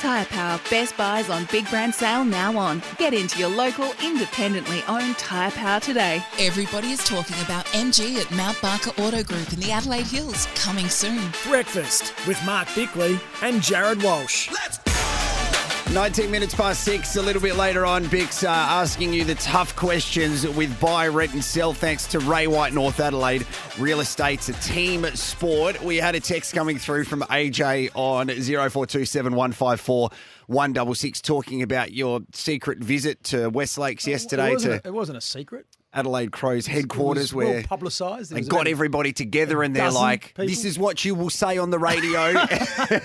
Tyre Power Best Buys on Big Brand Sale now on. Get into your local independently owned Tyre Power today. Everybody is talking about MG at Mount Barker Auto Group in the Adelaide Hills. Coming soon. Breakfast with Mark Bickley and Jared Walsh. 19 minutes past six, a little bit later on, Bix uh, asking you the tough questions with buy, rent, and sell. Thanks to Ray White, North Adelaide. Real estate's a team sport. We had a text coming through from AJ on 0427 154 166 talking about your secret visit to West Lakes yesterday it wasn't, to a, it wasn't a secret. Adelaide Crows headquarters was where well publicised. They got everybody together and they're like, people. this is what you will say on the radio.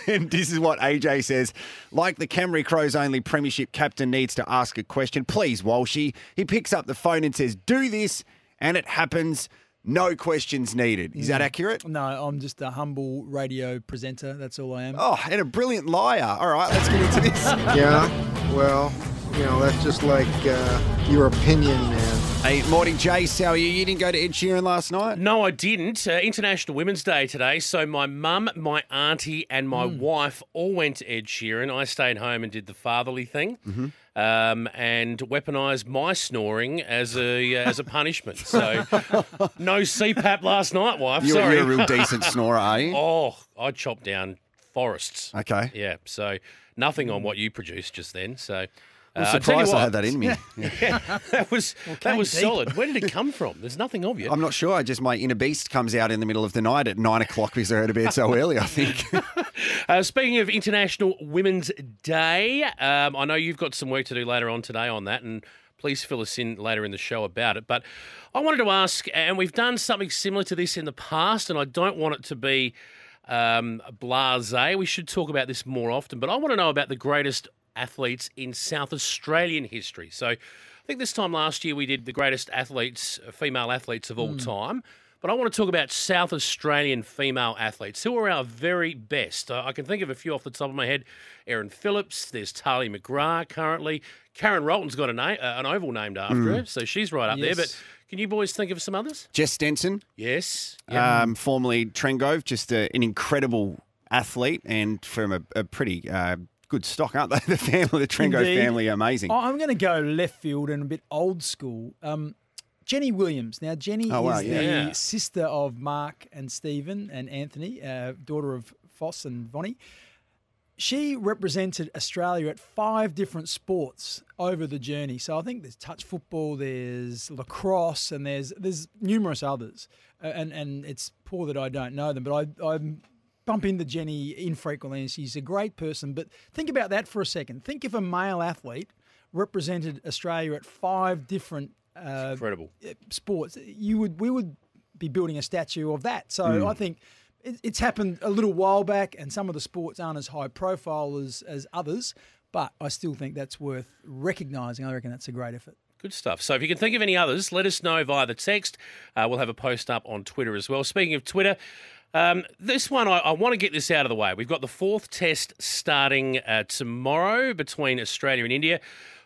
and this is what AJ says. Like the Camry Crows only premiership captain needs to ask a question. Please, Walshy. He picks up the phone and says, do this. And it happens. No questions needed. Is that accurate? No, I'm just a humble radio presenter. That's all I am. Oh, and a brilliant liar. All right, let's get into this. Yeah, well, you know, that's just like uh, your opinion, man. hey, morning, Jace. How are you? You didn't go to Ed Sheeran last night? No, I didn't. Uh, International Women's Day today. So my mum, my auntie, and my wife all went to Ed Sheeran. I stayed home and did the fatherly thing. Um, and weaponised my snoring as a uh, as a punishment. So no CPAP last night, wife. You're, Sorry. you're a real decent snorer, are you? oh, I chopped down forests. Okay. Yeah. So nothing on what you produced just then. So. I'm uh, I surprised I had that in me. that was that was deep. solid. Where did it come from? There's nothing of you. I'm not sure. I just my inner beast comes out in the middle of the night at nine o'clock because I go to bed so early. I think. Uh, speaking of International Women's Day, um, I know you've got some work to do later on today on that, and please fill us in later in the show about it. But I wanted to ask, and we've done something similar to this in the past, and I don't want it to be um, blase. We should talk about this more often, but I want to know about the greatest athletes in South Australian history. So I think this time last year we did the greatest athletes, uh, female athletes of all time. But I want to talk about South Australian female athletes who are our very best. I can think of a few off the top of my head. Erin Phillips, there's Tahlia McGrath currently. Karen Rolton's got a name, uh, an oval named after her, so she's right up there. But can you boys think of some others? Jess Stenson, Yes. um, formerly Trengove, just a, an incredible athlete and from a, a pretty uh, good stock, aren't they? The family, the Trengove Indeed. family, amazing. Oh, I'm going to go left field and a bit old school. Um, Jenny Williams. Now, Jenny Oh, wow, is yeah. the Yeah. sister of Mark and Stephen and Anthony, uh, daughter of Fos and Vonnie. She represented Australia at five different sports over the journey. So I think there's touch football, there's lacrosse, and there's there's numerous others. Uh, and and it's poor that I don't know them, but I I bump into Jenny infrequently, and she's a great person. But think about that for a second. Think if a male athlete represented Australia at five different uh, Incredible. sports, you would we would be building a statue of that. So I think it, it's happened a little while back, and some of the sports aren't as high profile as as others. But I still think that's worth recognising. I reckon that's a great effort. Good stuff. So if you can think of any others, let us know via the text. Uh, we'll have a post up on Twitter as well. Speaking of Twitter, um, this one, I, I want to get this out of the way. We've got the fourth test starting uh, tomorrow between Australia and India.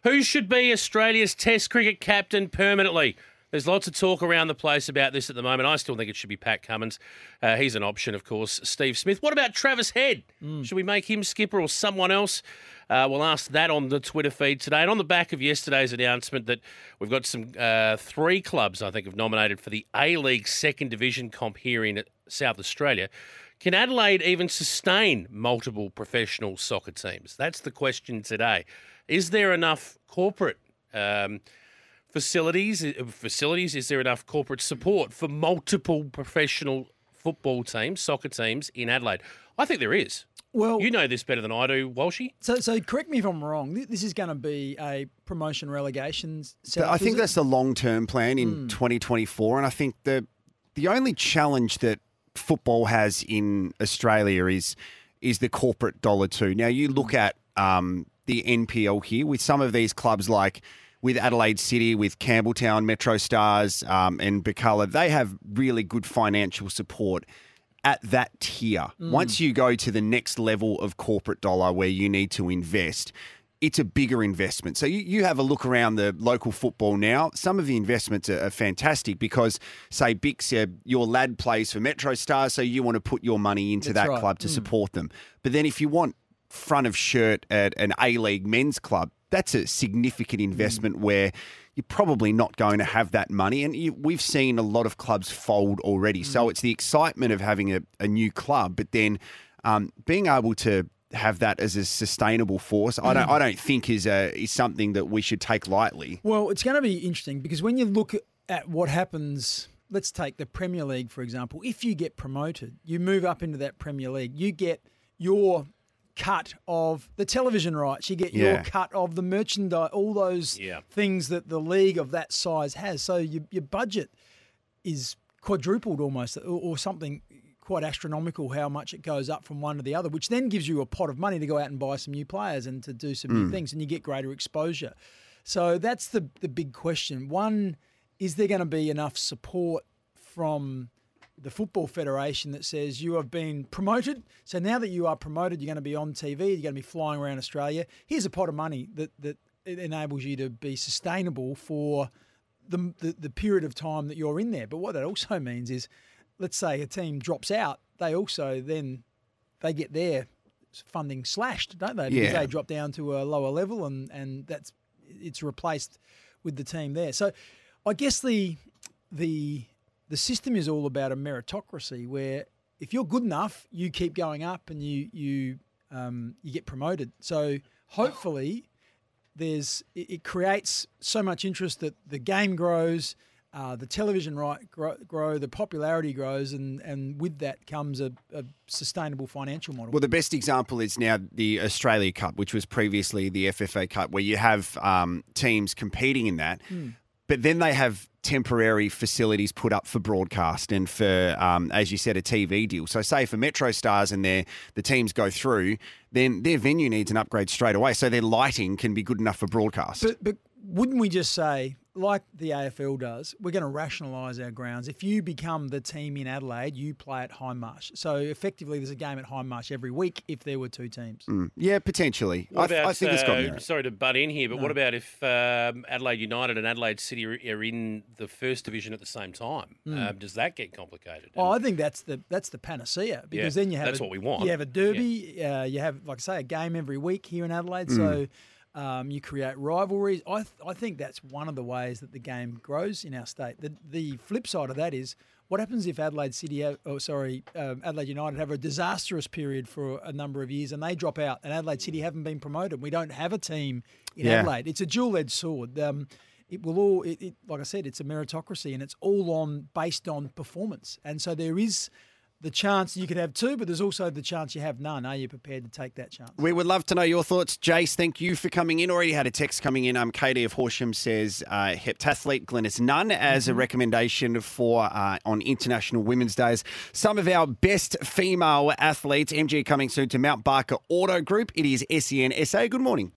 Who should be Australia's test cricket captain permanently? There's lots of talk around the place about this at the moment. I still think it should be Pat Cummins. Uh, he's an option, of course. Steve Smith. What about Travis Head? Should we make him skipper or someone else? Uh, we'll ask that on the Twitter feed today. And on the back of yesterday's announcement that we've got some uh, three clubs, I think, have nominated for the A League Second Division comp here in South Australia. Can Adelaide even sustain multiple professional soccer teams? That's the question today. Is there enough corporate um, facilities? uh, Facilities? Is there enough corporate support for multiple professional football teams, soccer teams in Adelaide? I think there is. Well, You know this better than I do, Walshy. so so correct me if I'm wrong. This is going to be a promotion relegation. setup, I think that's the long term plan in 2024. And I think the the only challenge that football has in Australia is is the corporate dollar too. Now you look at um, the NPL here with some of these clubs like with Adelaide City, with Campbelltown, Metro Stars, um, and Bacala, they have really good financial support at that tier. Once you go to the next level of corporate dollar where you need to invest, it's a bigger investment. So you, you have a look around the local football now. Some of the investments are, are fantastic because, say, Bix, uh, your lad plays for Metro Stars, so you want to put your money into That's that right. club to support them. But then if you want front of shirt at an A League men's club, that's a significant investment mm. where you're probably not going to have that money. And you, we've seen a lot of clubs fold already. So mm. it's the excitement of having a, a new club, but then um, being able to have that as a sustainable force, I don't, mm. I don't think is a, is something that we should take lightly. Well, it's going to be interesting because when you look at what happens, let's take the Premier League, for example. If you get promoted, you move up into that Premier League, you get your cut of the television rights, you get your cut of the merchandise, all those Yeah. things that the league of that size has. So your, your budget is quadrupled almost, or, or something quite astronomical how much it goes up from one to the other, which then gives you a pot of money to go out and buy some new players and to do some new mm. things, and you get greater exposure. So that's the the big question. One, is there going to be enough support from the Football Federation that says you have been promoted. So now that you are promoted, you're going to be on TV, you're going to be flying around Australia. Here's a pot of money that that it enables you to be sustainable for the, the the period of time that you're in there. But what that also means is, let's say a team drops out, they also then they get their funding slashed, don't they? Because Yeah. they drop down to a lower level, and and that's it's replaced with the team there. So, I guess the the the system is all about a meritocracy where if you're good enough, you keep going up and you you um, you get promoted. So hopefully, there's it, it creates so much interest that the game grows, uh, the television right grow, grow, the popularity grows, and and with that comes a, a sustainable financial model. Well, the best example is now the Australia Cup, which was previously the FFA Cup, where you have um, teams competing in that, but then they have temporary facilities put up for broadcast and for, um, as you said, a TV deal. So, say for Metro Stars and their the teams go through, then their venue needs an upgrade straight away, so their lighting can be good enough for broadcast. But but wouldn't we just say, like the AFL does, we're going to rationalise our grounds. If you become the team in Adelaide, you play at Hindmarsh. So effectively, there's a game at Hindmarsh every week if there were two teams. Mm, yeah, potentially. I, What th- about, I think it's got uh, merit. sorry to butt in here, but what about if um, Adelaide United and Adelaide City are, are in the first division at the same time? Um, does that get complicated? Well, I think that's the that's the panacea because Yeah, then you have that's a- what we want. You have a derby. Uh, you have, like I say, a game every week here in Adelaide. So um, you create rivalries. I th- I think that's one of the ways that the game grows in our state. The the flip side of that is. What happens if Adelaide City, have, oh sorry, um, Adelaide United have a disastrous period for a number of years and they drop out, and Adelaide City haven't been promoted? We don't have a team in Yeah. Adelaide. It's a dual-edged sword. Um, it will all, it, it, like I said, it's a meritocracy, and it's all on based on performance. And so there is the chance you could have two, but there's also the chance you have none. Are you prepared to take that chance? We would love to know your thoughts. Jace, thank you for coming in. Already had a text coming in. Um, Katie of Horsham says uh, heptathlete Glynis Nunn as a recommendation for uh, on International Women's Days. Some of our best female athletes. MG coming soon to Mount Barker Auto Group. It is SEN SA. Good morning.